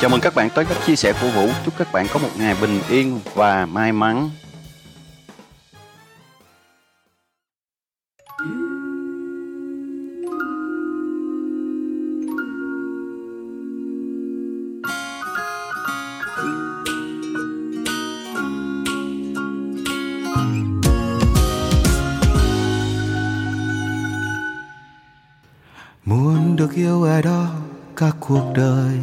Chào mừng các bạn tới các chia sẻ của Vũ. Chúc các bạn có một ngày bình yên và may mắn. Muốn được yêu ai đó cả cuộc đời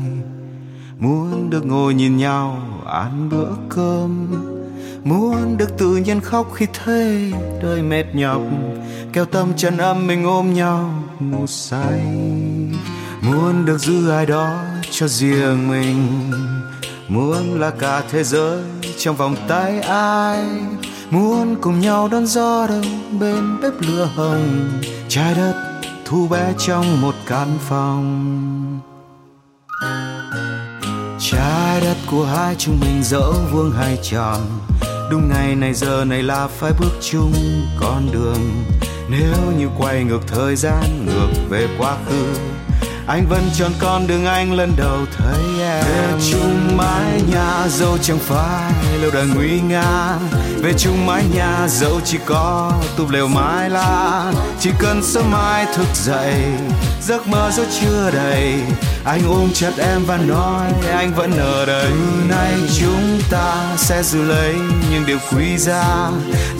ngồi nhìn nhau ăn bữa cơm. Muốn được tự nhiên khóc khi thấy đời mệt nhọc Kéo tâm chân âm mình ôm nhau ngủ say. Muốn được giữ ai đó cho riêng mình, Muốn là cả thế giới trong vòng tay ai. Muốn cùng nhau đón gió đông bên bếp lửa hồng, Trái đất thu bé trong một căn phòng. Của hai chúng mình dẫu vuông hay tròn. Đúng ngày này giờ này là phải bước chung con đường. Nếu như quay ngược thời gian, ngược về quá khứ, anh vẫn chọn con đường anh lần đầu thấy em. Về chung mái nhà dẫu chẳng phải lâu đời nguy nga. Về chung mái nhà dẫu chỉ có túp lều mái lá chỉ cần sớm mai thức dậy, giấc mơ dẫu chưa đầy anh ôm chặt em và nói, anh vẫn ở đây. Từ nay chúng ta sẽ giữ lấy những điều quý giá.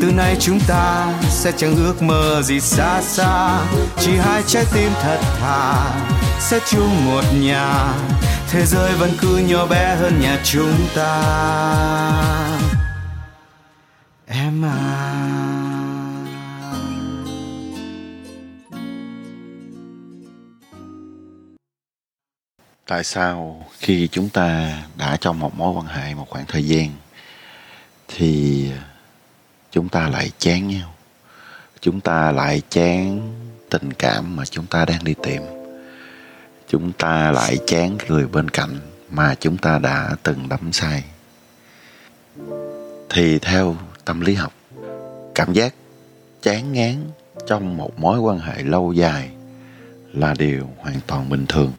Từ nay chúng ta sẽ chẳng ước mơ gì xa xa. Chỉ hai trái tim thật thà sẽ chung một nhà. Thế giới vẫn cứ nhỏ bé hơn nhà chúng ta. Em à. Tại sao khi chúng ta đã trong một mối quan hệ một khoảng thời gian thì chúng ta lại chán nhau? Chúng ta lại chán tình cảm mà chúng ta đang đi tìm. Chúng ta lại chán người bên cạnh mà chúng ta đã từng đắm say. Thì theo tâm lý học, cảm giác chán ngán trong một mối quan hệ lâu dài là điều hoàn toàn bình thường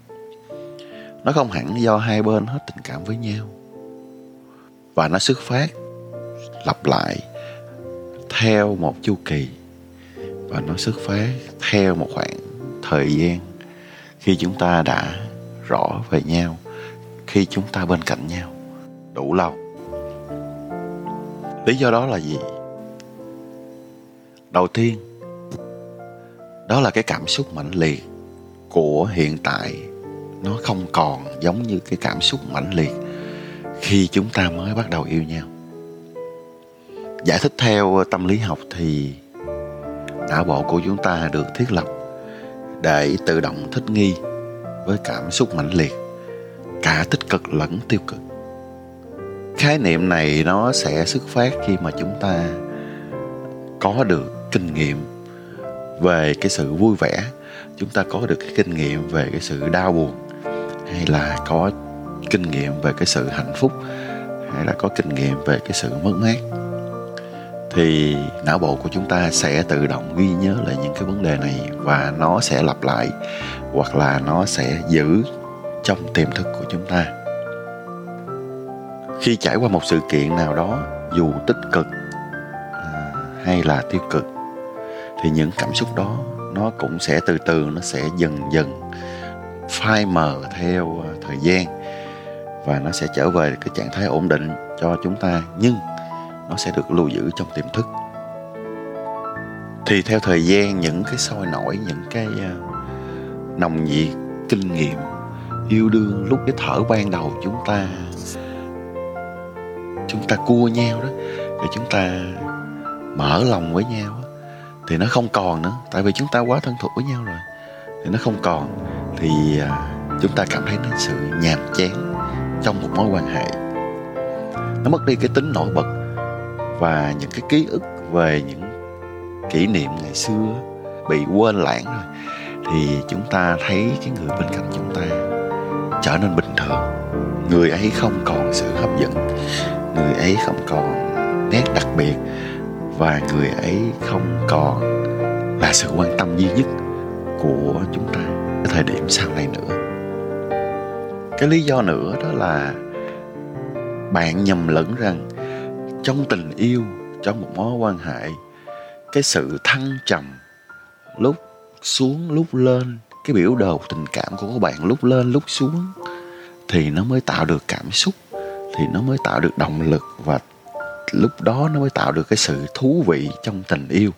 nó không hẳn do hai bên hết tình cảm với nhau. Và nó xuất phát, lặp lại theo một chu kỳ. Và nó xuất phát theo một khoảng thời gian khi chúng ta đã rõ về nhau, khi chúng ta bên cạnh nhau đủ lâu. Lý do đó là gì? Đầu tiên, đó là cái cảm xúc mãnh liệt của hiện tại nó không còn giống như cái cảm xúc mãnh liệt khi chúng ta mới bắt đầu yêu nhau. Giải thích theo tâm lý học thì não bộ của chúng ta được thiết lập để tự động thích nghi với cảm xúc mãnh liệt, cả tích cực lẫn tiêu cực. Khái niệm này nó sẽ xuất phát khi mà chúng ta có được kinh nghiệm về cái sự vui vẻ, chúng ta có được cái kinh nghiệm về cái sự đau buồn hay là có kinh nghiệm về cái sự hạnh phúc, hay là có kinh nghiệm về cái sự mất mát, thì não bộ của chúng ta sẽ tự động ghi nhớ lại những cái vấn đề này và nó sẽ lặp lại, hoặc là nó sẽ giữ trong tiềm thức của chúng ta. Khi trải qua một sự kiện nào đó, dù tích cực à, hay là tiêu cực, thì những cảm xúc đó nó cũng sẽ từ từ, nó sẽ dần dần phai mờ theo à, thời gian và nó sẽ trở về cái trạng thái ổn định cho chúng ta nhưng nó sẽ được lưu giữ trong tiềm thức. Thì theo thời gian những cái sôi nổi những cái uh, nồng nhiệt kinh nghiệm yêu đương lúc cái thở ban đầu chúng ta chúng ta cua nhau đó rồi chúng ta mở lòng với nhau thì nó không còn nữa. Tại vì chúng ta quá thân thuộc với nhau rồi thì nó không còn thì à, chúng ta cảm thấy nó sự nhàm chán trong một mối quan hệ. Nó mất đi cái tính nổi bật và những cái ký ức về những kỷ niệm ngày xưa bị quên lãng rồi, thì chúng ta thấy cái người bên cạnh chúng ta trở nên bình thường. Người ấy không còn sự hấp dẫn, người ấy không còn nét đặc biệt và người ấy không còn là sự quan tâm duy nhất của chúng ta cái thời điểm sau này nữa. Cái lý do nữa đó là bạn nhầm lẫn rằng trong tình yêu, trong một mối quan hệ, cái sự thăng trầm lúc xuống, lúc lên, cái biểu đồ tình cảm của các bạn lúc lên, lúc xuống thì nó mới tạo được cảm xúc, thì nó mới tạo được động lực và lúc đó nó mới tạo được cái sự thú vị trong tình yêu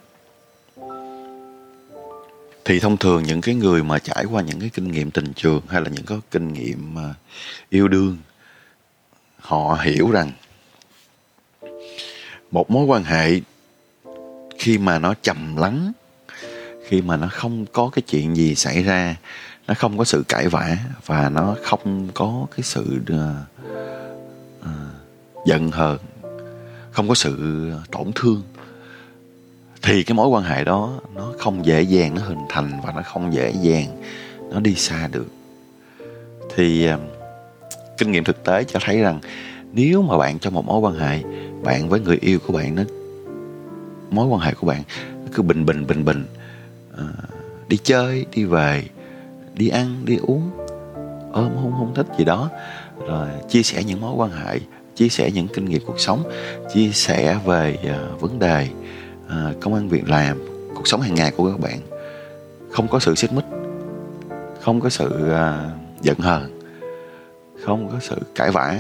thì thông thường những cái người mà trải qua những cái kinh nghiệm tình trường hay là những cái kinh nghiệm mà yêu đương họ hiểu rằng một mối quan hệ khi mà nó trầm lắng khi mà nó không có cái chuyện gì xảy ra nó không có sự cãi vã và nó không có cái sự uh, uh, giận hờn không có sự tổn thương thì cái mối quan hệ đó nó không dễ dàng nó hình thành và nó không dễ dàng nó đi xa được. Thì ờ, kinh nghiệm thực tế cho thấy rằng nếu mà bạn trong một mối quan hệ bạn với người yêu của bạn nó mối quan hệ của bạn cứ bình bình bình bình à, đi chơi đi về đi ăn đi uống ôm hôn hôn thích gì đó rồi chia sẻ những mối quan hệ chia sẻ những kinh nghiệm cuộc sống chia sẻ về ờ, vấn đề uh, công an việc làm cuộc sống hàng ngày của các bạn. Không có sự xích mích không có sự à, giận hờn không có sự cãi vã.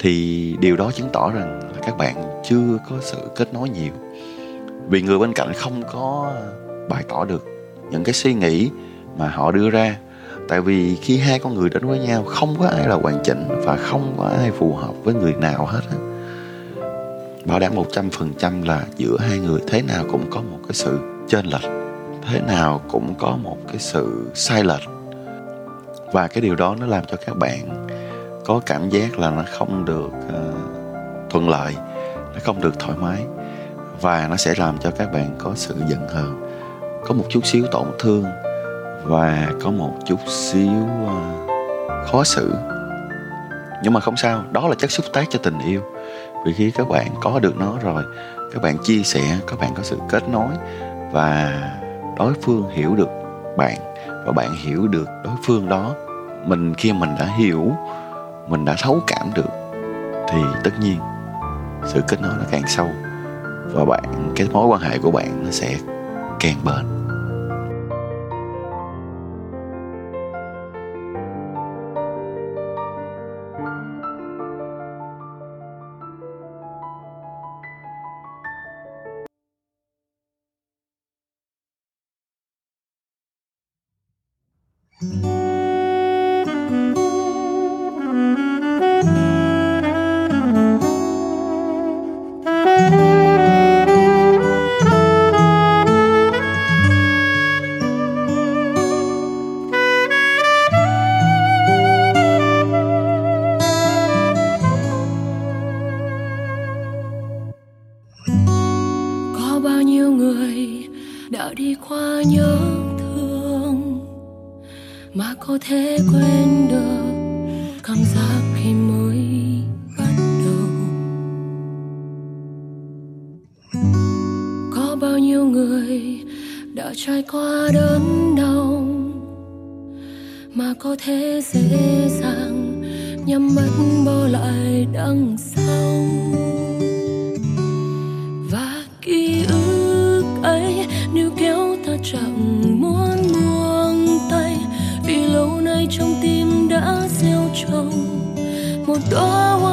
Thì điều đó chứng tỏ rằng là các bạn chưa có sự kết nối nhiều. Vì người bên cạnh không có bày tỏ được những cái suy nghĩ mà họ đưa ra. Tại vì khi hai con người đến với nhau không có ai là hoàn chỉnh và không có ai phù hợp với người nào hết á bảo đảm một trăm phần trăm là giữa hai người thế nào cũng có một cái sự chênh lệch thế nào cũng có một cái sự sai lệch. Và cái điều đó nó làm cho các bạn có cảm giác là nó không được uh, thuận lợi nó không được thoải mái. Và nó sẽ làm cho các bạn có sự giận hờn có một chút xíu tổn thương và có một chút xíu uh, khó xử. Nhưng mà không sao đó là chất xúc tác cho tình yêu vì khi các bạn có được nó rồi, các bạn chia sẻ, các bạn có sự kết nối và đối phương hiểu được bạn và bạn hiểu được đối phương đó. Mình khi mình đã hiểu, mình đã thấu cảm được thì tất nhiên sự kết nối nó càng sâu và bạn, cái mối quan hệ của bạn nó sẽ càng bền. 梦多。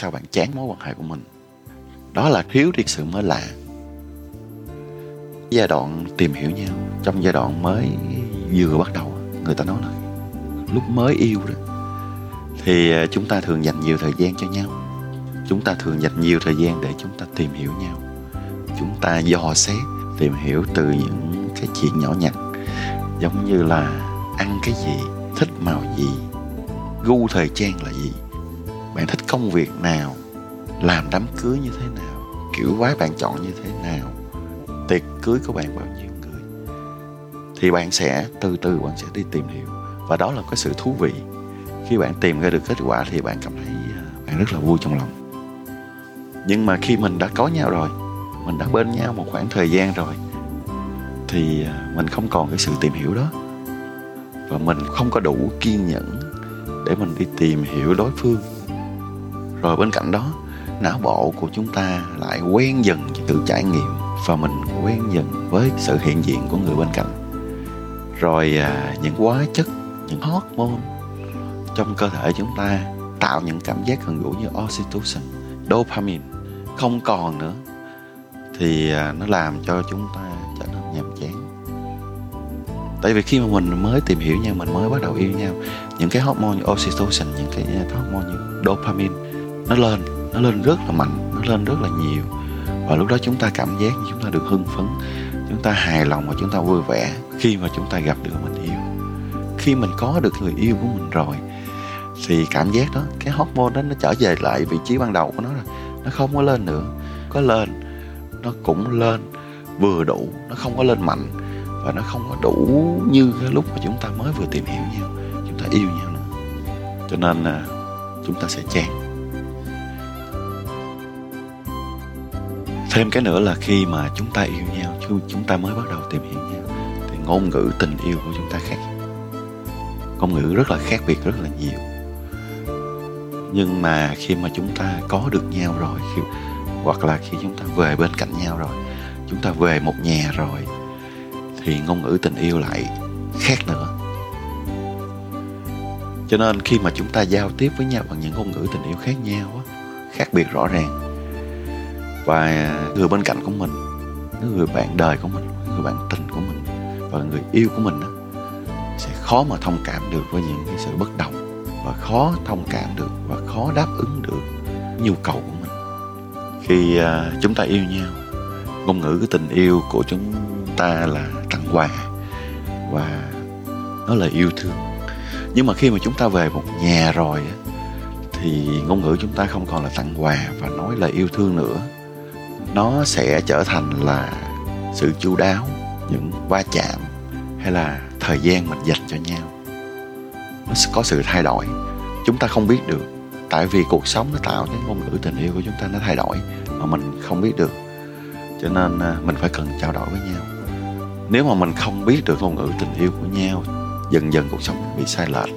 Sao bạn chán mối quan hệ của mình? Đó là thiếu đi sự mới lạ. Giai đoạn tìm hiểu nhau, trong giai đoạn mới vừa bắt đầu, người ta nói là lúc mới yêu đó, thì ờ, chúng ta thường dành nhiều thời gian cho nhau. Chúng ta thường dành nhiều thời gian để chúng ta tìm hiểu nhau. Chúng ta dò xét, tìm hiểu từ những cái chuyện nhỏ nhặt, giống như là ăn cái gì, thích màu gì, gu thời trang là gì bạn thích công việc nào? Làm đám cưới như thế nào? Kiểu váy bạn chọn như thế nào? Tiệc cưới của bạn bao nhiêu người? Thì bạn sẽ, từ từ bạn sẽ đi tìm hiểu. Và đó là cái sự thú vị. Khi bạn tìm ra được kết quả thì bạn cảm thấy à, bạn rất là vui trong lòng. Nhưng mà khi mình đã có nhau rồi, mình đã bên nhau một khoảng thời gian rồi, thì à, mình không còn cái sự tìm hiểu đó. Và mình không có đủ kiên nhẫn để mình đi tìm hiểu đối phương rồi bên cạnh đó não bộ của chúng ta lại quen dần với tự trải nghiệm và mình quen dần với sự hiện diện của người bên cạnh. Rồi à, những hóa chất những hormone trong cơ thể chúng ta tạo những cảm giác gần gũi như oxytocin dopamine. Không còn nữa thì à, nó làm cho chúng ta trở nên nhàm chán. Tại vì khi mà mình mới tìm hiểu nhau mình mới bắt đầu yêu nhau những cái hormone như oxytocin những cái à, hormone như dopamine nó lên nó lên rất là mạnh, nó lên rất là nhiều. Và lúc đó chúng ta cảm giác như chúng ta được hưng phấn, chúng ta hài lòng và chúng ta vui vẻ khi mà chúng ta gặp được mình yêu. Khi mình có được người yêu của mình rồi, thì cảm giác đó, cái hormone đó nó trở về lại vị trí ban đầu của nó rồi. Nó không có lên nữa, có lên, nó cũng lên, vừa đủ, nó không có lên mạnh. Và nó không có đủ như cái lúc mà chúng ta mới vừa tìm hiểu nhau, chúng ta yêu nhau nữa. Cho nên là chúng ta sẽ chán thêm cái nữa là khi mà chúng ta yêu nhau chúng ta mới bắt đầu tìm hiểu nhau thì ngôn ngữ tình yêu của chúng ta khác. Ngôn ngữ rất là khác biệt rất là nhiều. Nhưng mà khi mà chúng ta có được nhau rồi khi, hoặc là khi chúng ta về bên cạnh nhau rồi chúng ta về một nhà rồi thì ngôn ngữ tình yêu lại khác nữa. Cho nên khi mà chúng ta giao tiếp với nhau bằng những ngôn ngữ tình yêu khác nhau khác biệt rõ ràng và người bên cạnh của mình người bạn đời của mình người bạn tình của mình và người yêu của mình đó, sẽ khó mà thông cảm được với những cái sự bất đồng và khó thông cảm được và khó đáp ứng được nhu cầu của mình. Khi à, chúng ta yêu nhau ngôn ngữ cái tình yêu của chúng ta là tặng quà và nó là yêu thương. Nhưng mà khi mà chúng ta về một nhà rồi thì ngôn ngữ chúng ta không còn là tặng quà và nói là yêu thương nữa nó sẽ trở thành là sự chu đáo, những va chạm hay là thời gian mình dành cho nhau. Nó sẽ có sự thay đổi. Chúng ta không biết được. Tại vì cuộc sống nó tạo cái ngôn ngữ tình yêu của chúng ta nó thay đổi mà mình không biết được. Cho nên à, mình phải cần trao đổi với nhau. Nếu mà mình không biết được ngôn ngữ tình yêu của nhau, dần dần cuộc sống bị sai lệch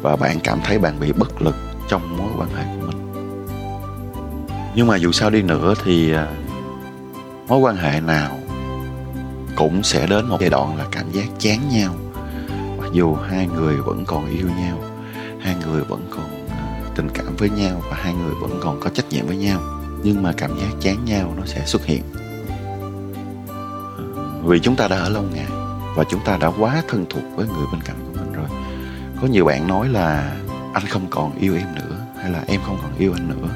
và bạn cảm thấy bạn bị bất lực trong mối quan hệ của mình. Nhưng mà dù sao đi nữa thì à, mối quan hệ nào cũng sẽ đến một giai đoạn là cảm giác chán nhau. Mặc dù hai người vẫn còn yêu nhau, hai người vẫn còn ờ, tình cảm với nhau và hai người vẫn còn có trách nhiệm với nhau, nhưng mà cảm giác chán nhau nó sẽ xuất hiện. Ờ, vì chúng ta đã ở lâu ngày và chúng ta đã quá thân thuộc với người bên cạnh của mình rồi. Có nhiều bạn nói là anh không còn yêu em nữa hay là em không còn yêu anh nữa,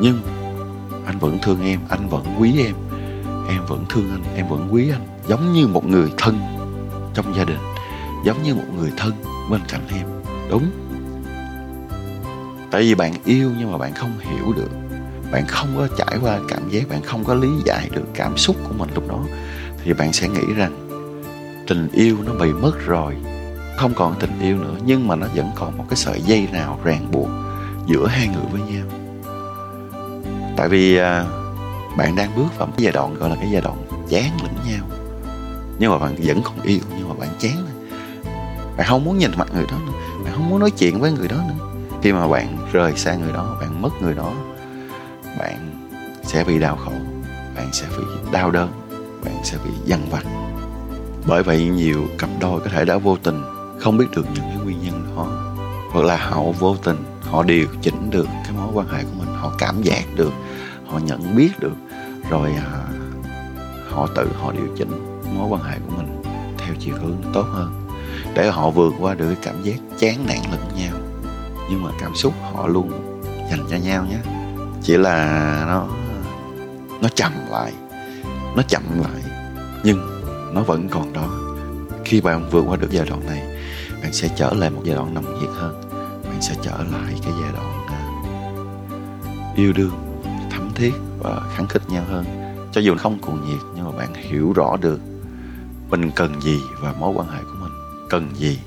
nhưng anh vẫn thương em, anh vẫn quý em em vẫn thương anh em vẫn quý anh. Giống như một người thân trong gia đình giống như một người thân bên cạnh em. Đúng. Tại vì bạn yêu nhưng mà bạn không hiểu được. Bạn không có trải qua cảm giác bạn không có lý giải được cảm xúc của mình lúc đó. Thì bạn sẽ nghĩ rằng tình yêu nó bị mất rồi. Không còn tình yêu nữa nhưng mà nó vẫn còn một cái sợi dây nào ràng buộc giữa hai người với nhau. Tại vì à, bạn đang bước vào một giai đoạn gọi là cái giai đoạn chán lẫn nhau. Nhưng mà bạn vẫn còn yêu, nhưng mà bạn chán bạn không muốn nhìn mặt người đó nữa. Bạn không muốn nói chuyện với người đó nữa. Khi mà bạn rời xa người đó, bạn mất người đó, bạn sẽ bị đau khổ, bạn sẽ bị đau đớn, bạn sẽ bị dằn vặt. Bởi vậy, nhiều cặp đôi có thể đã vô tình không biết được những cái nguyên nhân đó, hoặc là họ vô tình họ điều chỉnh được cái mối quan hệ của mình, họ cảm giác được, họ nhận biết được rồi à, họ tự họ điều chỉnh mối quan hệ của mình theo chiều hướng tốt hơn. Để họ vượt qua được cái cảm giác chán nản lẫn nhau. Nhưng mà cảm xúc họ luôn dành cho nhau nhé. Chỉ là nó nó chậm lại nó chậm lại nhưng nó vẫn còn đó. Khi bạn vượt qua được giai đoạn này bạn sẽ trở lại một giai đoạn nồng nhiệt hơn. Bạn sẽ trở lại cái giai đoạn à, yêu đương thấm thiết và kháng khích nhau hơn. Cho dù không cuồng nhiệt, nhưng mà bạn hiểu rõ được mình cần gì và mối quan hệ của mình cần gì.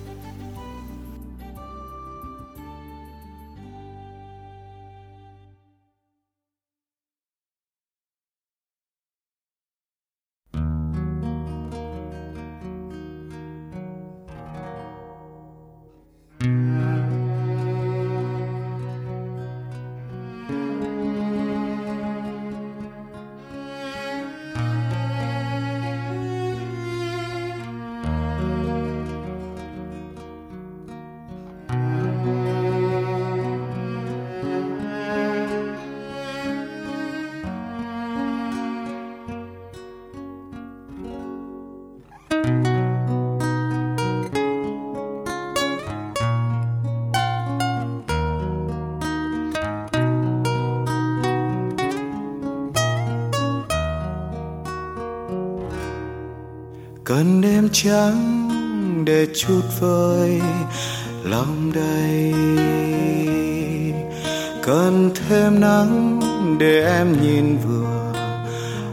Trắng để chút vơi lòng đầy. Cần thêm nắng để em nhìn vừa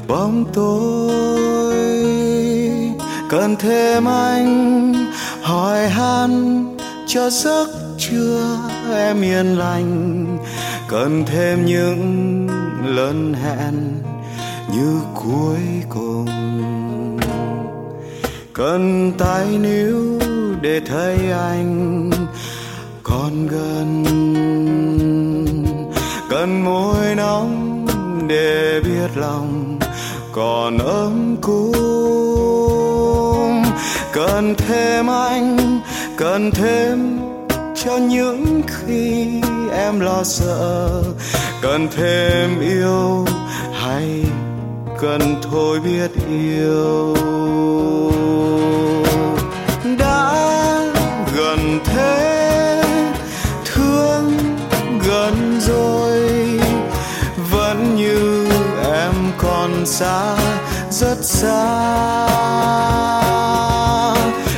bóng tối cần thêm anh hỏi han cho giấc trưa em yên lành. Cần thêm những lần hẹn như cuối cần tay níu để thấy anh còn gần. Cần môi nóng để biết lòng còn ấm cúng. Cần thêm anh, cần thêm cho những khi em lo sợ. Cần thêm yêu cần thôi biết yêu. Đã gần thế, thương gần rồi, vẫn như em còn xa, rất xa.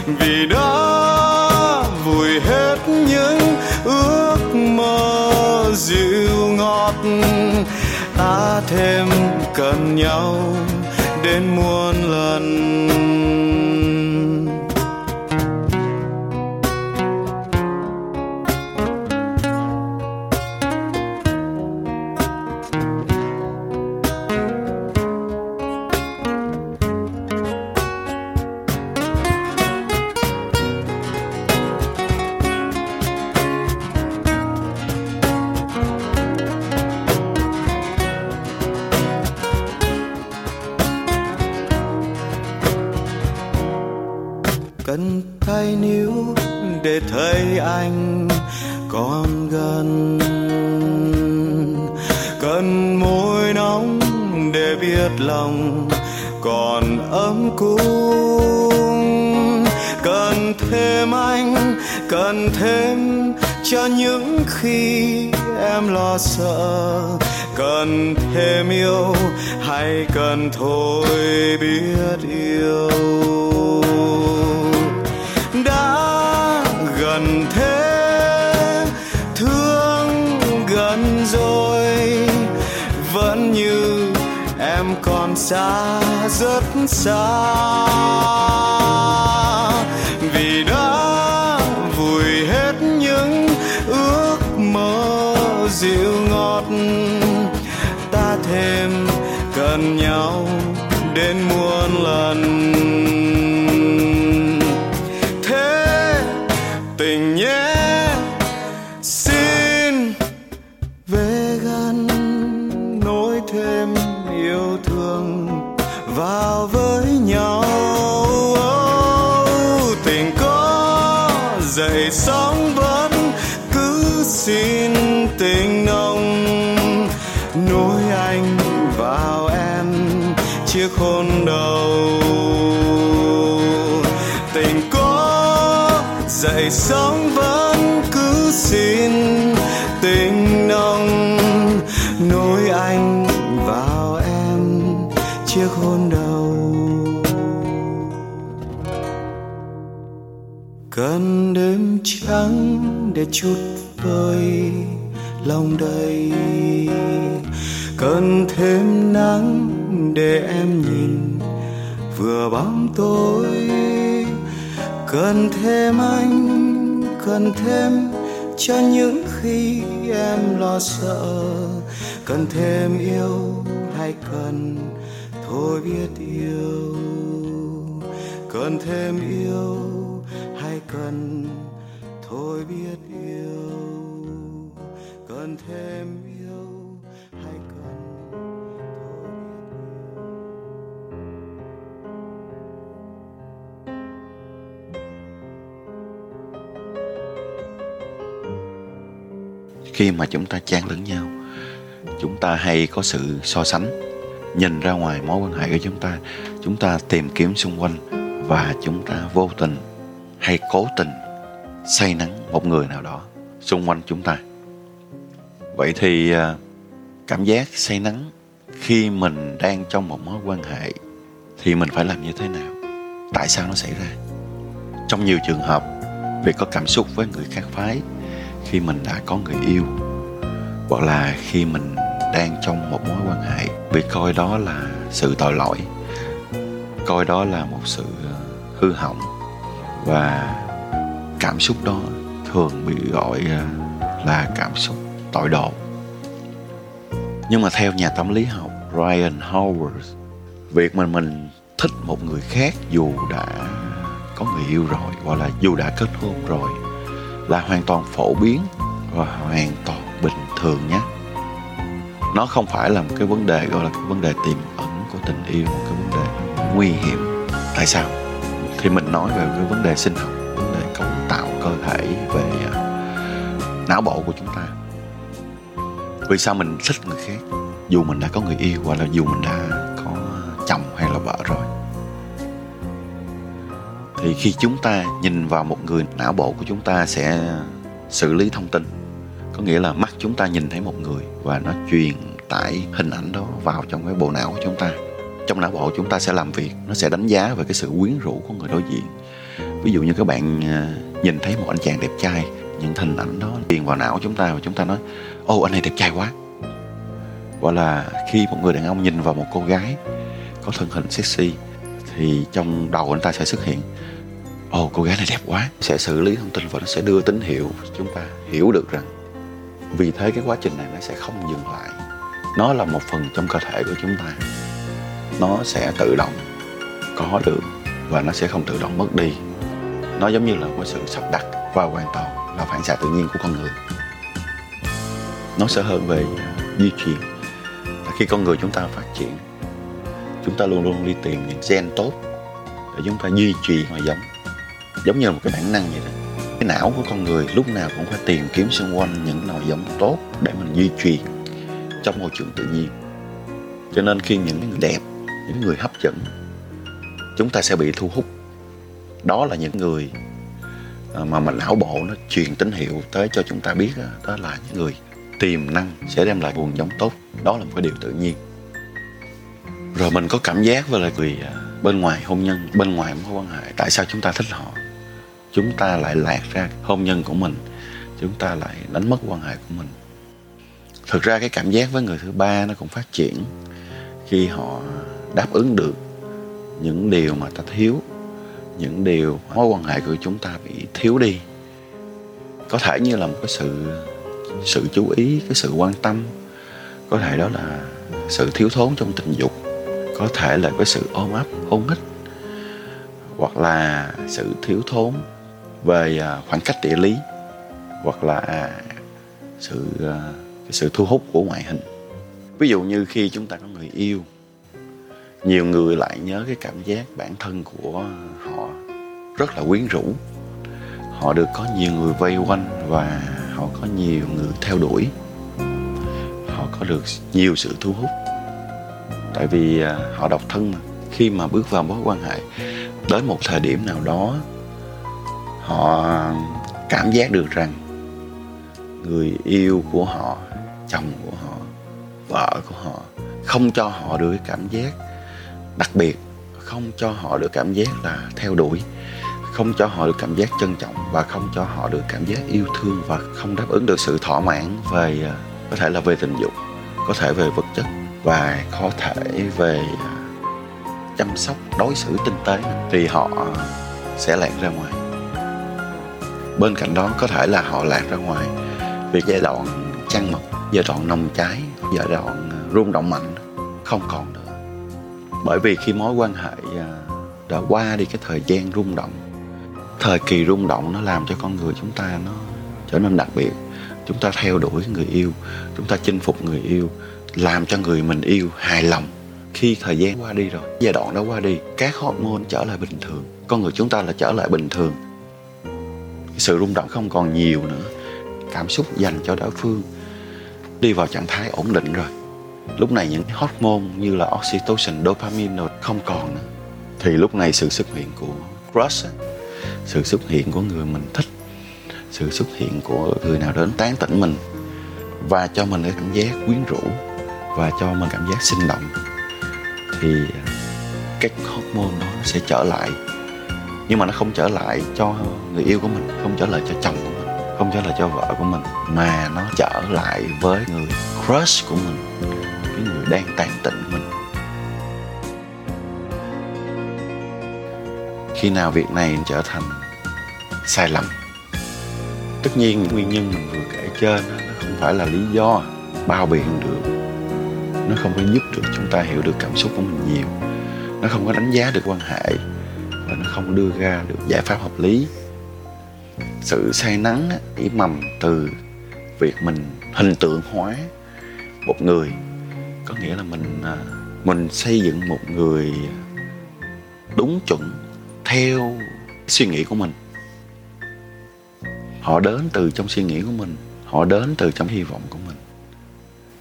Vì đã vùi hết những ước mơ dịu ngọt, ta thêm nhau đến muôn lần. Khi em lo sợ, cần thêm yêu hay cần thôi biết yêu? Đã gần thế, thương gần rồi, vẫn như em còn xa, rất xa. Cần nhau đến muôn lần. Thế tình sống vẫn cứ xin tình nồng. Nối anh vào em chiếc hôn đầu. Cần đêm trắng để chút vơi lòng đầy. Cần thêm nắng để em nhìn vừa bóng tối. Cần thêm anh cần thêm cho những khi em lo sợ. Cần thêm yêu hay cần, thôi biết yêu. Cần thêm yêu hay cần, thôi biết yêu. Cần thêm yêu khi mà chúng ta chan lẫn nhau, chúng ta hay có sự so sánh, nhìn ra ngoài mối quan hệ của chúng ta chúng ta tìm kiếm xung quanh và chúng ta vô tình hay cố tình say nắng một người nào đó xung quanh chúng ta. Vậy thì à, cảm giác say nắng khi mình đang trong một mối quan hệ thì mình phải làm như thế nào? Tại sao nó xảy ra? Trong nhiều trường hợp, việc có cảm xúc với người khác phái khi mình đã có người yêu, hoặc là khi mình đang trong một mối quan hệ. Bị coi đó là sự tội lỗi, coi đó là một sự ờ, hư hỏng. Và cảm xúc đó thường bị gọi ờ, là cảm xúc tội đồ nhưng mà theo nhà tâm lý học Ryan Howard việc mình mình thích một người khác dù đã có người yêu rồi, hoặc là dù đã kết hôn rồi là hoàn toàn phổ biến và hoàn toàn bình thường nhé. Nó không phải là một cái vấn đề, gọi là cái vấn đề tiềm ẩn của tình yêu, một cái vấn đề nguy hiểm. Tại sao? Thì mình nói về cái vấn đề sinh học, vấn đề cấu tạo cơ thể về à, não bộ của chúng ta, vì sao mình thích người khác? Dù mình đã có người yêu hoặc là dù mình đã có chồng hay là vợ rồi thì khi chúng ta nhìn vào một người não bộ của chúng ta sẽ xử lý thông tin. Có nghĩa là mắt chúng ta nhìn thấy một người và nó truyền tải hình ảnh đó vào trong cái bộ não của chúng ta. Trong não bộ chúng ta sẽ làm việc, nó sẽ đánh giá về cái sự quyến rũ của người đối diện. Ví dụ như các bạn à, nhìn thấy một anh chàng đẹp trai, những hình ảnh đó truyền vào não chúng ta và chúng ta nói, ô, anh này đẹp trai quá. Hoặc là khi một người đàn ông nhìn vào một cô gái có thân hình sexy, thì trong đầu anh ta sẽ xuất hiện ồ, cô gái này đẹp quá. Sẽ xử lý thông tin và nó sẽ đưa tín hiệu chúng ta hiểu được rằng vì thế cái quá trình này nó sẽ không dừng lại. Nó là một phần trong cơ thể của chúng ta. Nó sẽ tự động có được và nó sẽ không tự động mất đi. Nó giống như là một sự sắp đặt và hoàn toàn là phản xạ tự nhiên của con người. Nó sẽ hơn về di truyền. Khi con người chúng ta phát triển, chúng ta luôn luôn đi tìm những gen tốt để chúng ta duy trì hòa giống giống như là một cái bản năng vậy đó. Cái não của con người lúc nào cũng phải tìm kiếm xung quanh những nòi giống tốt để mình duy trì trong môi trường tự nhiên. Cho nên khi những người đẹp những người hấp dẫn chúng ta sẽ bị thu hút. Đó là những người à, mà mình não bộ nó truyền tín hiệu tới cho chúng ta biết đó, đó là những người tiềm năng sẽ đem lại nguồn giống tốt. Đó là một cái điều tự nhiên. Rồi mình có cảm giác với lại người à, bên ngoài hôn nhân bên ngoài mối quan hệ tại sao chúng ta thích họ? Chúng ta lại lạc ra hôn nhân của mình, chúng ta lại đánh mất quan hệ của mình. Thực ra cái cảm giác với người thứ ba nó cũng phát triển khi họ đáp ứng được những điều mà ta thiếu, những điều mối quan hệ của chúng ta bị thiếu đi. Có thể như là một cái sự sự chú ý, cái sự quan tâm, có thể đó là sự thiếu thốn trong tình dục, có thể là cái sự ôm ấp, hôn hít, hoặc là sự thiếu thốn về à, khoảng cách địa lý hoặc là à, sự à, cái sự thu hút của ngoại hình. Ví dụ như khi chúng ta có người yêu, nhiều người lại nhớ cái cảm giác bản thân của họ rất là quyến rũ. Họ được có nhiều người vây quanh và họ có nhiều người theo đuổi. Họ có được nhiều sự thu hút. Tại vì họ độc thân mà. Khi mà bước vào mối quan hệ, đến một thời điểm nào đó họ cảm giác được rằng người yêu của họ, chồng của họ, vợ của họ không cho họ được cái cảm giác đặc biệt, không cho họ được cảm giác là theo đuổi, không cho họ được cảm giác trân trọng và không cho họ được cảm giác yêu thương và không đáp ứng được sự thỏa mãn về à, có thể là về tình dục, có thể về vật chất và có thể về à, chăm sóc, đối xử tinh tế thì họ sẽ lẻn ra ngoài bên cạnh đó, có thể là họ lạc ra ngoài vì giai đoạn chăn mật giai đoạn nồng cháy, giai đoạn à, rung động mạnh không còn nữa. Bởi vì khi mối quan hệ à, đã qua đi cái thời gian rung động, thời kỳ rung động nó làm cho con người chúng ta nó trở nên đặc biệt. Chúng ta theo đuổi người yêu, chúng ta chinh phục người yêu, làm cho người mình yêu hài lòng. Khi thời gian qua đi rồi, giai đoạn đó qua đi, các hormone trở lại bình thường, con người chúng ta là trở lại bình thường sự rung động không còn nhiều nữa. Cảm xúc dành cho đối phương đi vào trạng thái ổn định rồi. Lúc này những hormone như là oxytocin, dopamine rồi không còn nữa. Thì lúc này sự xuất hiện của crush sự xuất hiện của người mình thích, sự xuất hiện của người nào đến tán tỉnh mình, và cho mình cái cảm giác quyến rũ, và cho mình cảm giác sinh động, thì các hormone đó nó sẽ trở lại nhưng mà nó không trở lại cho người yêu của mình, không trở lại cho chồng của mình, không trở lại cho vợ của mình, mà nó trở lại với người crush của mình, cái người đang tàn tịnh mình. Khi nào việc này trở thành sai lầm? Tất nhiên những nguyên nhân mình vừa kể trên nó không phải là lý do bao biện được. Nó không có giúp được chúng ta hiểu được cảm xúc của mình nhiều. Nó không có đánh giá được quan hệ không đưa ra được giải pháp hợp lý. Sự say nắng ý mầm từ việc mình hình tượng hóa một người. Có nghĩa là mình à, mình xây dựng một người đúng chuẩn theo suy nghĩ của mình. Họ đến từ trong suy nghĩ của mình, họ đến từ trong hy vọng của mình.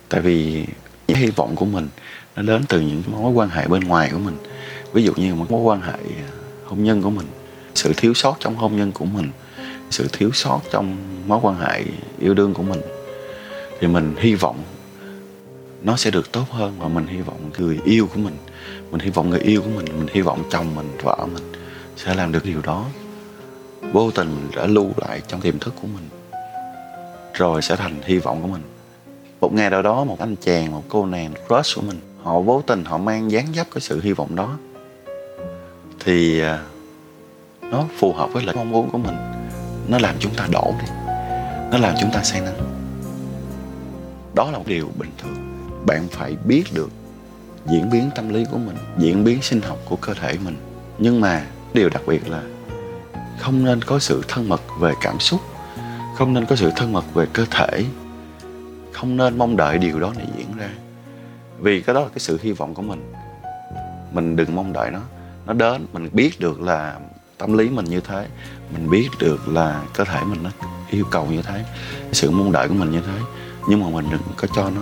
Tại vì những hy vọng của mình nó đến từ những mối quan hệ bên ngoài của mình. Ví dụ như một mối quan hệ hôn nhân của mình, sự thiếu sót trong hôn nhân của mình, sự thiếu sót trong mối quan hệ yêu đương của mình, thì mình hy vọng nó sẽ được tốt hơn và mình hy vọng người yêu của mình mình hy vọng người yêu của mình mình hy vọng chồng mình vợ mình sẽ làm được điều đó. Vô tình mình đã lưu lại trong tiềm thức của mình, rồi sẽ thành hy vọng của mình. Một ngày nào đó, một anh chàng, một cô nàng crush của mình, họ vô tình họ mang dáng dấp cái sự hy vọng đó thì à, nó phù hợp với lại mong muốn của mình. Nó làm chúng ta đổ đi. Nó làm chúng ta say nắng. Đó là một điều bình thường. Bạn phải biết được diễn biến tâm lý của mình, diễn biến sinh học của cơ thể mình. Nhưng mà điều đặc biệt là không nên có sự thân mật về cảm xúc, không nên có sự thân mật về cơ thể, không nên mong đợi điều đó này diễn ra. Vì cái đó là cái sự hy vọng của mình. Mình đừng mong đợi nó nó đến, mình biết được là tâm lý mình như thế, mình biết được là cơ thể mình nó yêu cầu như thế, sự mong đợi của mình như thế, nhưng mà mình đừng có cho nó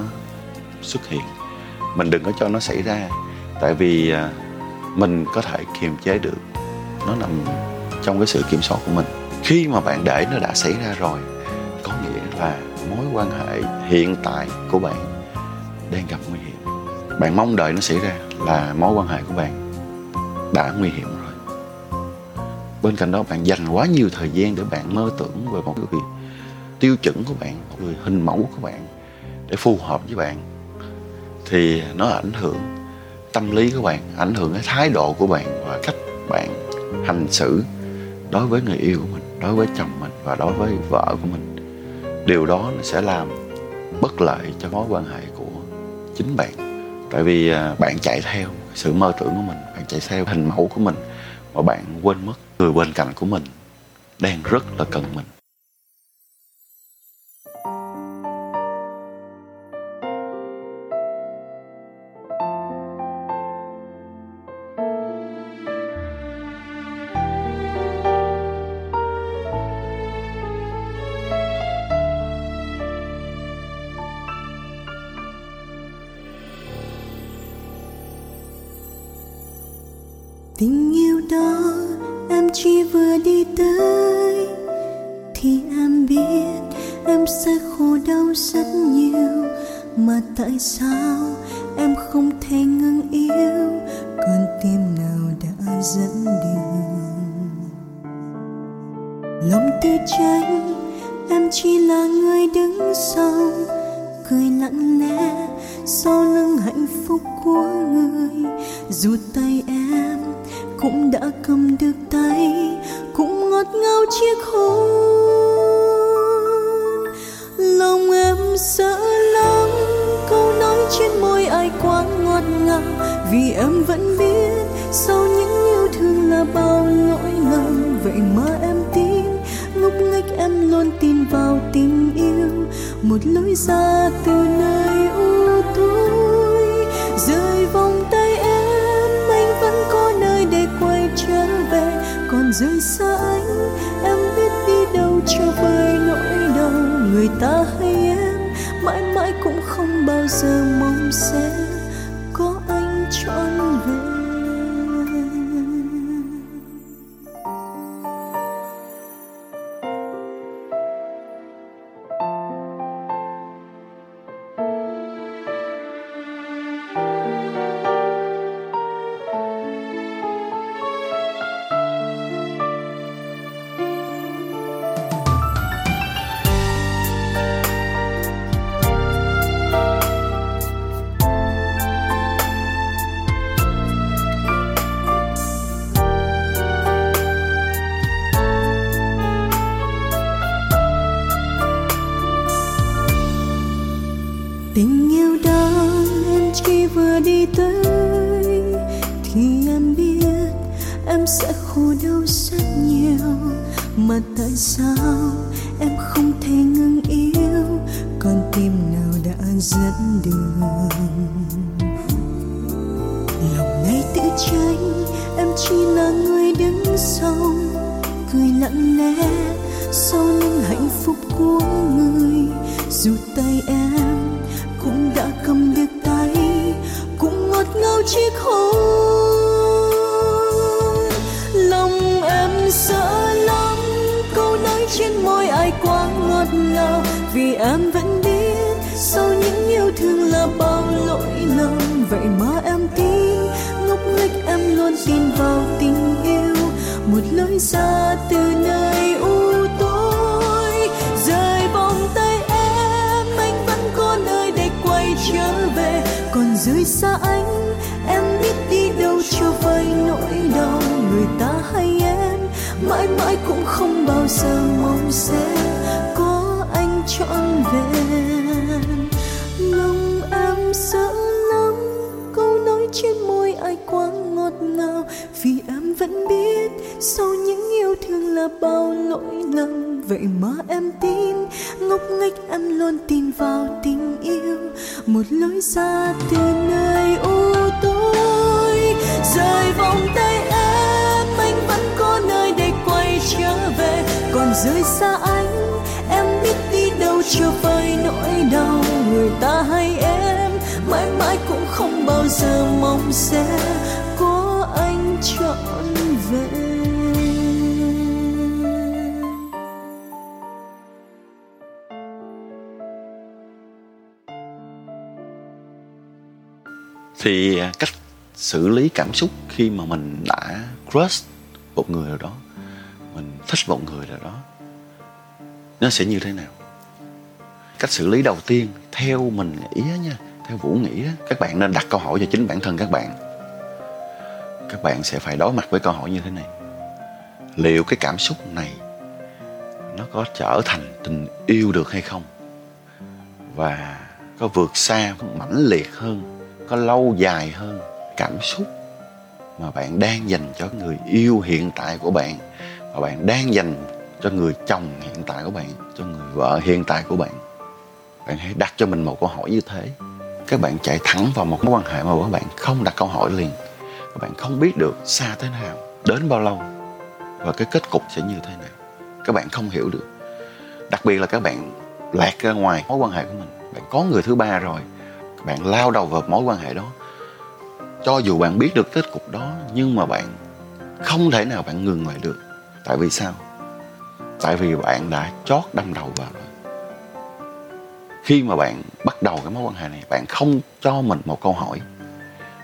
xuất hiện. Mình đừng có cho nó xảy ra, tại vì à, mình có thể kiềm chế được, nó nằm trong cái sự kiểm soát của mình. Khi mà bạn để nó đã xảy ra rồi, có nghĩa là mối quan hệ hiện tại của bạn đang gặp nguy hiểm. Bạn mong đợi nó xảy ra là mối quan hệ của bạn đã nguy hiểm rồi. Bên cạnh đó, bạn dành quá nhiều thời gian để bạn mơ tưởng về một người tiêu chuẩn của bạn, một người hình mẫu của bạn để phù hợp với bạn, thì nó ảnh hưởng tâm lý của bạn, ảnh hưởng cái thái độ của bạn và cách bạn hành xử đối với người yêu của mình, đối với chồng mình và đối với vợ của mình. Điều đó nó sẽ làm bất lợi cho mối quan hệ của chính bạn. Tại vì à, bạn chạy theo sự mơ tưởng của mình bạn chạy theo hình mẫu của mình, mà bạn quên mất người bên cạnh của mình đang rất là cần mình. Sẽ khổ đau rất nhiều. Mà tại sao em không thể ngừng yêu? Con tim nào đã dẫn đường? Lòng tư tranh em chỉ là người đứng sau. Cười lặng lẽ sau lưng hạnh phúc của người. Dù tay em cũng đã cầm được tay, cũng ngọt ngào chiếc hôn. Vì em vẫn biết sau những yêu thương là bao lỗi lầm. Vậy mà em tin, ngốc nghếch em luôn tin vào tình yêu. Một lối ra từ nơi u tối. Rời vòng tay em, anh vẫn có nơi để quay trở về. Còn rời xa anh, em biết đi đâu cho vơi nỗi đau. Người ta hay em vẫn biết sau những yêu thương là bao lỗi lầm, vậy mà em tin ngốc nghếch em luôn tin vào tình yêu. Một lối ra từ nơi u tối. Rời vòng tay em, anh vẫn có nơi để quay trở về. Còn rời xa anh, em biết đi đâu cho vơi nỗi đau. Người ta hay em, mãi mãi cũng không bao giờ mong sẽ trọn vẹn. Lòng em sợ lắm câu nói trên môi ai quá ngọt ngào. Vì em vẫn biết sau những yêu thương là bao lỗi lầm. Vậy mà em tin, ngốc nghếch em luôn tin vào tình yêu. Một lối ra từ nơi u tối, rời vòng tay em, anh vẫn có nơi để quay trở về. Còn rời xa anh, em biết đi đâu cho vơi nỗi đau, người ta hay em mãi mãi cũng không bao giờ mong sẽ có anh trọn vẹn. Thì à, cách xử lý cảm xúc khi mà mình đã crush một người nào đó, mình thích một người nào đó, nó sẽ như thế nào? Cách xử lý đầu tiên, theo mình nghĩ á nha, theo vũ nghĩ á, các bạn nên đặt câu hỏi cho chính bản thân các bạn. Các bạn sẽ phải đối mặt với câu hỏi như thế này. Liệu cái cảm xúc này, nó có trở thành tình yêu được hay không? Và có vượt xa, mãnh liệt hơn, có lâu dài hơn cảm xúc mà bạn đang dành cho người yêu hiện tại của bạn và bạn đang dành cho người chồng hiện tại của bạn, cho người vợ hiện tại của bạn? Bạn hãy đặt cho mình một câu hỏi như thế. Các bạn chạy thẳng vào một mối quan hệ mà các bạn không đặt câu hỏi liền. Các bạn không biết được xa thế nào, đến bao lâu. Và cái kết cục sẽ như thế nào. Các bạn không hiểu được. Đặc biệt là các bạn lạc ra ngoài mối quan hệ của mình. Bạn có người thứ ba rồi. Bạn lao đầu vào mối quan hệ đó. Cho dù bạn biết được kết cục đó, nhưng mà bạn không thể nào bạn ngừng lại được. Tại vì sao? Tại vì bạn đã chót đâm đầu vào rồi khi mà bạn bắt đầu cái mối quan hệ này, bạn không cho mình một câu hỏi.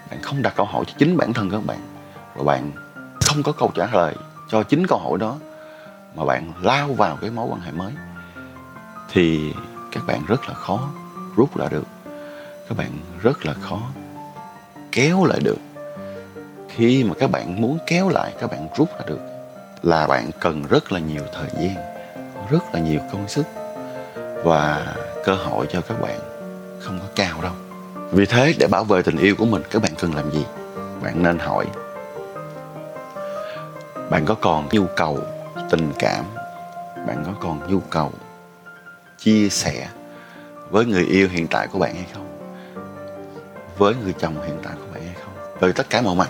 Bạn không đặt câu hỏi cho chính bản thân các bạn. Và bạn không có câu trả lời cho chính câu hỏi đó mà bạn lao vào cái mối quan hệ mới, thì các bạn rất là khó rút lại được. Các bạn rất là khó kéo lại được. Khi mà các bạn muốn kéo lại, các bạn rút ra được, là bạn cần rất là nhiều thời gian, rất là nhiều công sức. Và cơ hội cho các bạn không có cao đâu. Vì thế, để bảo vệ tình yêu của mình, các bạn cần làm gì? Bạn nên hỏi. Bạn có còn nhu cầu, tình cảm? Bạn có còn nhu cầu chia sẻ với người yêu hiện tại của bạn hay không? Với người chồng hiện tại của bạn hay không? Về tất cả mọi mặt,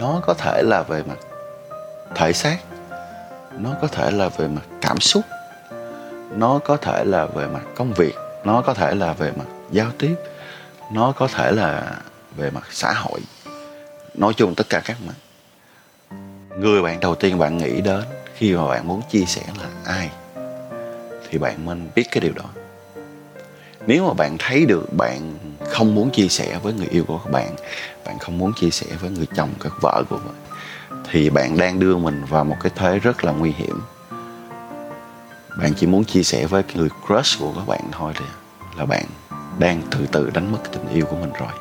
nó có thể là về mặt thể xác, nó có thể là về mặt cảm xúc nó có thể là về mặt công việc, nó có thể là về mặt giao tiếp, nó có thể là về mặt xã hội. Nói chung tất cả các mặt. Người bạn đầu tiên bạn nghĩ đến khi mà bạn muốn chia sẻ là ai, thì bạn nên biết cái điều đó. Nếu mà bạn thấy được bạn không muốn chia sẻ với người yêu của các bạn bạn không muốn chia sẻ với người chồng, các vợ của bạn, thì bạn đang đưa mình vào một cái thế rất là nguy hiểm bạn chỉ muốn chia sẻ với người crush của các bạn thôi thì là bạn đang từ từ đánh mất tình yêu của mình rồi.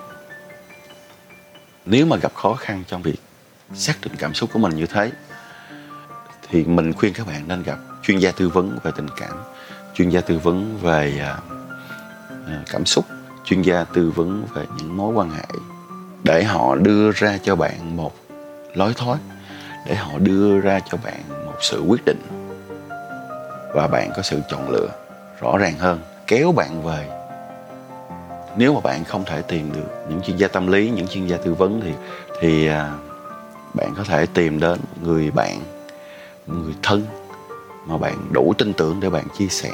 Nếu mà gặp khó khăn trong việc xác định cảm xúc của mình như thế, thì mình khuyên các bạn nên gặp chuyên gia tư vấn về tình cảm, chuyên gia tư vấn về à, à, cảm xúc, chuyên gia tư vấn về những mối quan hệ để họ đưa ra cho bạn một lối thoát, để họ đưa ra cho bạn một sự quyết định và bạn có sự chọn lựa rõ ràng hơn, kéo bạn về. Nếu mà bạn không thể tìm được những chuyên gia tâm lý, những chuyên gia tư vấn thì thì à, bạn có thể tìm đến người bạn, người thân mà bạn đủ tin tưởng để bạn chia sẻ,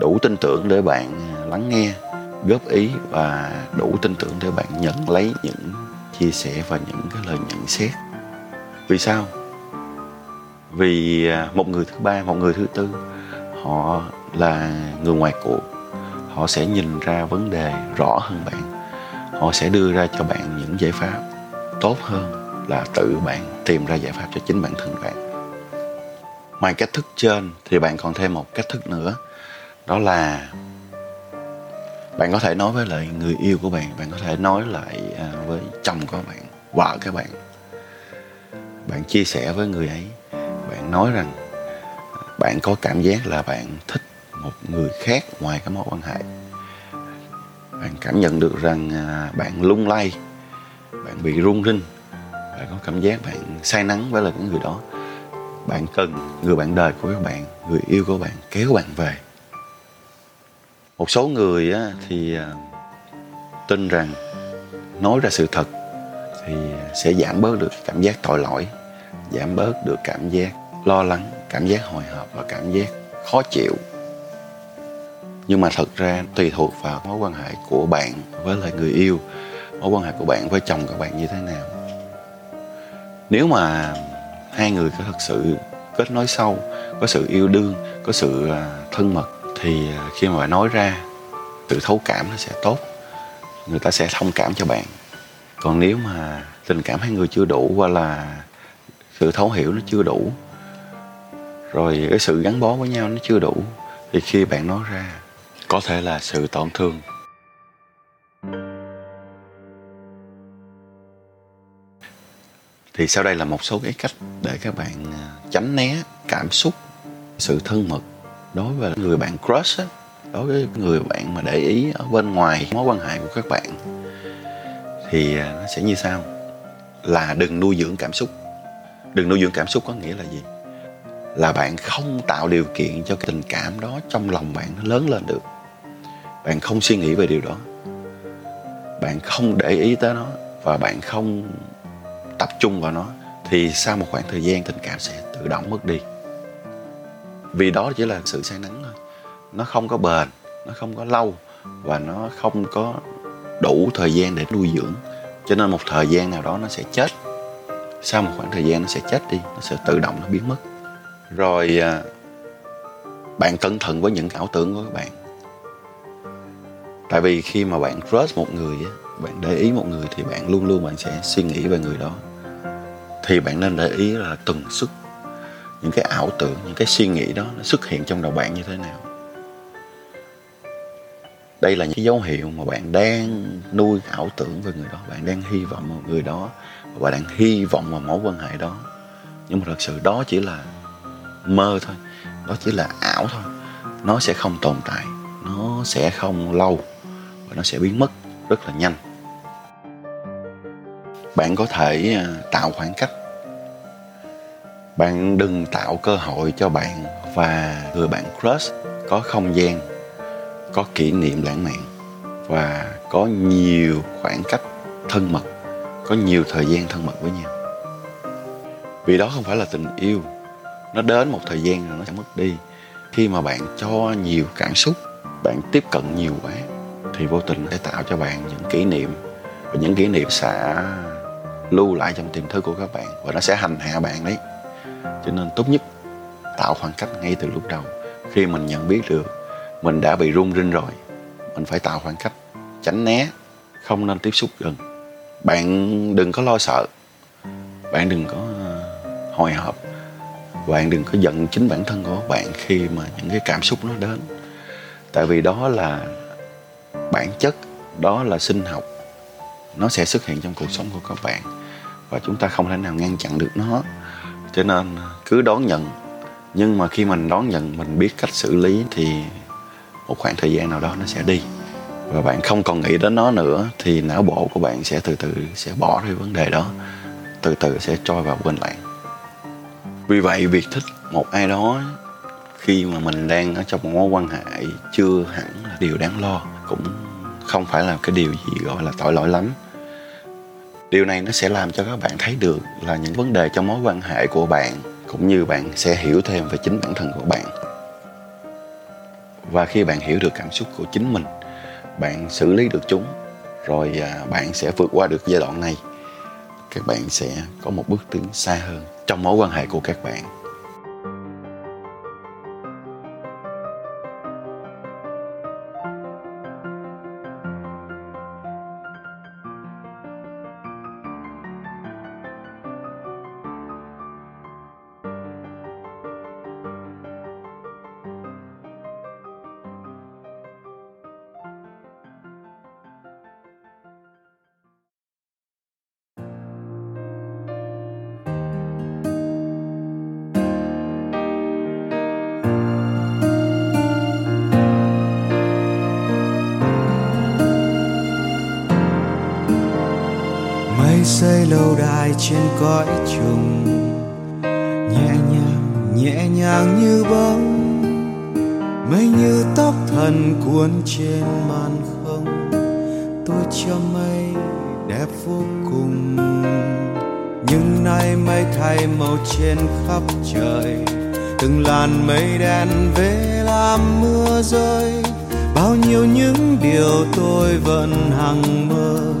đủ tin tưởng để bạn à, lắng nghe, góp ý và đủ tin tưởng để bạn nhận lấy những chia sẻ và những cái lời nhận xét. Vì sao? Vì à, một người thứ ba, một người thứ tư, họ là người ngoài cuộc. Họ sẽ nhìn ra vấn đề rõ hơn bạn. Họ sẽ đưa ra cho bạn những giải pháp tốt hơn là tự bạn tìm ra giải pháp cho chính bản thân bạn. Ngoài cách thức trên thì bạn còn thêm một cách thức nữa, đó là bạn có thể nói với lại người yêu của bạn bạn có thể nói lại à, với chồng của bạn, vợ các bạn. Bạn chia sẻ với người ấy bạn nói rằng, bạn có cảm giác là bạn thích một người khác ngoài cái mối quan hệ. Bạn cảm nhận được rằng à, bạn lung lay, bạn bị run rinh, bạn có cảm giác bạn say nắng với là cái người đó. Bạn cần người bạn đời của các bạn, người yêu của bạn kéo bạn về. Một số người thì à, tin rằng, nói ra sự thật thì sẽ giảm bớt được cảm giác tội lỗi, giảm bớt được cảm giác lo lắng, cảm giác hồi hộp và cảm giác khó chịu. Nhưng mà thật ra tùy thuộc vào mối quan hệ của bạn với lại người yêu, mối quan hệ của bạn với chồng các bạn như thế nào. Nếu mà hai người có thật sự kết nối sâu, có sự yêu đương, có sự à, thân mật thì à, khi mà bạn nói ra, sự thấu cảm nó sẽ tốt, người ta sẽ thông cảm cho bạn. Còn nếu mà tình cảm hai người chưa đủ hoặc là sự thấu hiểu nó chưa đủ rồi cái sự gắn bó với nhau nó chưa đủ thì khi bạn nói ra, có thể là sự tổn thương. Thì sau đây là một số cái cách để các bạn à, tránh né cảm xúc, sự thân mật đối với người bạn crush á, đối với người bạn mà để ý ở bên ngoài mối quan hệ của các bạn. Thì à, nó sẽ như sau. Là đừng nuôi dưỡng cảm xúc. Đừng nuôi dưỡng cảm xúc có nghĩa là gì? Là bạn không tạo điều kiện cho cái tình cảm đó trong lòng bạn nó lớn lên được. Bạn không suy nghĩ về điều đó. Bạn không để ý tới nó và bạn không tập trung vào nó thì sau một khoảng thời gian tình cảm sẽ tự động mất đi. Vì đó chỉ là sự say nắng thôi. Nó không có bền, nó không có lâu và nó không có đủ thời gian để nuôi dưỡng. Cho nên một thời gian nào đó nó sẽ chết. Sau một khoảng thời gian nó sẽ chết đi, nó sẽ tự động nó biến mất rồi à, bạn cẩn thận với những ảo tưởng của các bạn. Tại vì khi mà bạn crush một người bạn để ý một người thì bạn luôn luôn bạn sẽ suy nghĩ về người đó. Thì bạn nên để ý là tần suất, những cái ảo tưởng, những cái suy nghĩ đó nó xuất hiện trong đầu bạn như thế nào. Đây là những dấu hiệu mà bạn đang nuôi ảo tưởng về người đó, bạn đang hy vọng vào người đó và bạn đang hy vọng vào mối quan hệ đó. Nhưng mà thật sự đó chỉ là mơ thôi. Đó chỉ là ảo thôi. Nó sẽ không tồn tại. Nó sẽ không lâu. Và nó sẽ biến mất rất là nhanh. Bạn có thể à, tạo khoảng cách. Bạn đừng tạo cơ hội cho bạn và người bạn crush có không gian, có kỷ niệm lãng mạn và có nhiều khoảng cách thân mật, có nhiều thời gian thân mật với nhau. Vì đó không phải là tình yêu nó đến một thời gian rồi nó sẽ mất đi. Khi mà bạn cho nhiều cảm xúc, bạn tiếp cận nhiều quá, thì vô tình sẽ tạo cho bạn những kỷ niệm. Và những kỷ niệm sẽ lưu lại trong tiềm thức của các bạn và nó sẽ hành hạ bạn đấy. Cho nên tốt nhất tạo khoảng cách ngay từ lúc đầu. Khi mình nhận biết được mình đã bị rung rinh rồi, mình phải tạo khoảng cách, tránh né, không nên tiếp xúc gần. Bạn đừng có lo sợ. Bạn đừng có ờ, hồi hộp bạn đừng có giận chính bản thân của bạn khi mà những cái cảm xúc nó đến. Tại vì đó là bản chất, đó là sinh học. Nó sẽ xuất hiện trong cuộc sống của các bạn và chúng ta không thể nào ngăn chặn được nó. Cho nên à, cứ đón nhận. Nhưng mà khi mình đón nhận, mình biết cách xử lý thì một khoảng thời gian nào đó nó sẽ đi. Và bạn không còn nghĩ đến nó nữa thì não bộ của bạn sẽ từ từ sẽ bỏ đi vấn đề đó. Từ từ sẽ trôi vào quên lãng vì vậy, việc thích một ai đó khi mà mình đang ở trong một mối quan hệ chưa hẳn là điều đáng lo, cũng không phải là cái điều gì gọi là tội lỗi lắm. Điều này nó sẽ làm cho các bạn thấy được là những vấn đề trong mối quan hệ của bạn cũng như bạn sẽ hiểu thêm về chính bản thân của bạn. Và khi bạn hiểu được cảm xúc của chính mình, bạn xử lý được chúng, rồi à, bạn sẽ vượt qua được giai đoạn này các bạn sẽ có một bước tiến xa hơn trong mối quan hệ của các bạn. Lâu đài trên cõi trùng. Nhẹ nhàng nhẹ nhàng như bóng mây như tóc thần cuốn trên màn không. Tôi cho mây đẹp vô cùng, nhưng nay mây thay màu trên khắp trời. Từng làn mây đen về làm mưa rơi, bao nhiêu những điều tôi vẫn hằng mơ.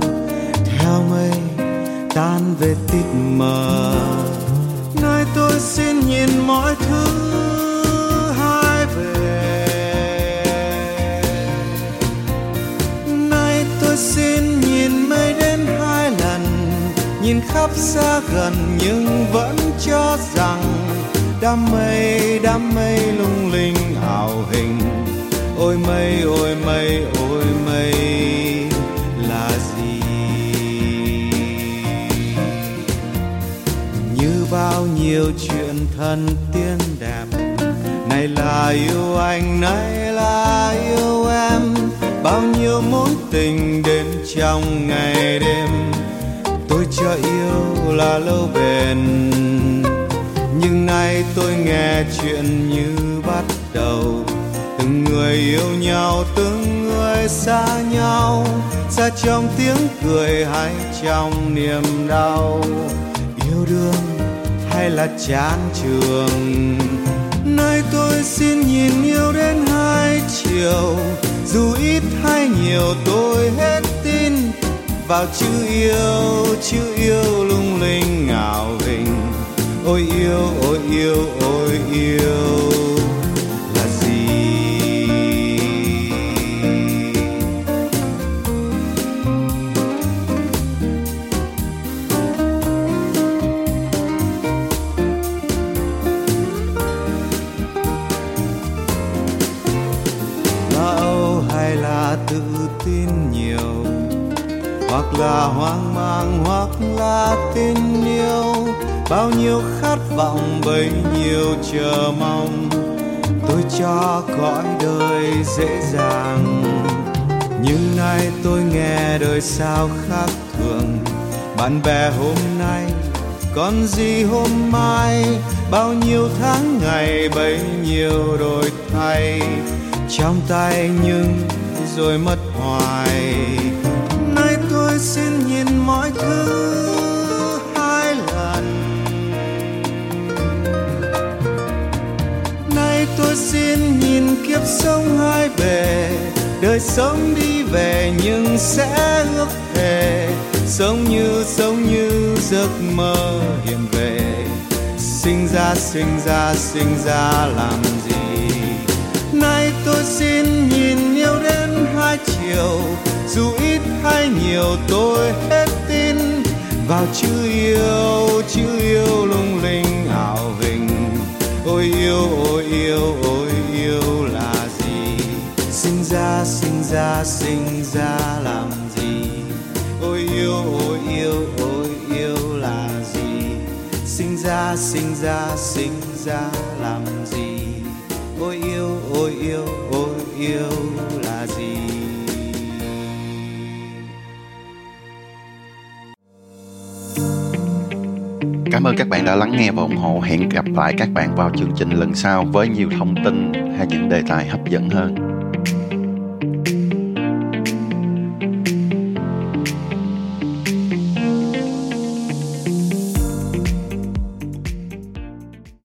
Theo mây tan về tít mờ nơi tôi xin nhìn mọi thứ hai về nay tôi xin nhìn mây đến hai lần, nhìn khắp xa gần nhưng vẫn cho rằng đám mây đám mây lung linh ảo hình. Ôi mây ôi mây ôi mây. Nhiều chuyện thần tiên đẹp này là yêu anh, này là yêu em. Bao nhiêu mối tình đến trong ngày đêm. Tôi cho yêu là lâu bền. Nhưng nay tôi nghe chuyện như bắt đầu. Từng người yêu nhau, từng người xa nhau. Xa trong tiếng cười hay trong niềm đau. Yêu đương hay là chán trường? Nơi tôi xin nhìn yêu đến hai chiều dù ít hay nhiều tôi hết tin vào chữ yêu chữ yêu lung linh ngào vinh, ôi yêu ôi yêu ôi yêu. Là hoang mang hoặc là tình yêu. Bao nhiêu khát vọng, bấy nhiêu chờ mong. Tôi cho cõi đời dễ dàng. Nhưng nay tôi nghe đời sao khác thường. Bạn bè hôm nay, còn gì hôm mai? Bao nhiêu tháng ngày, bấy nhiêu đổi thay. Trong tay nhưng rồi mất hoài xin nhìn mọi thứ hai lần. Nay tôi xin nhìn kiếp sống hai bề, đời sống đi về nhưng sẽ ước thề. Sống như sống như giấc mơ hiện về. Sinh ra sinh ra sinh ra làm gì? Nay tôi xin nhìn yêu đêm hai chiều, dù ít hay nhiều, tôi hết tin vào chữ yêu chữ yêu lung linh ảo hình ôi yêu ôi yêu ôi yêu là gì? Sinh ra sinh ra sinh ra làm gì? Ôi yêu ôi yêu ôi yêu là gì? Sinh ra sinh ra sinh ra làm gì? Ôi yêu ôi yêu ôi yêu là gì? Cảm ơn các bạn đã lắng nghe và ủng hộ. Hẹn gặp lại các bạn vào chương trình lần sau với nhiều thông tin hay những đề tài hấp dẫn hơn.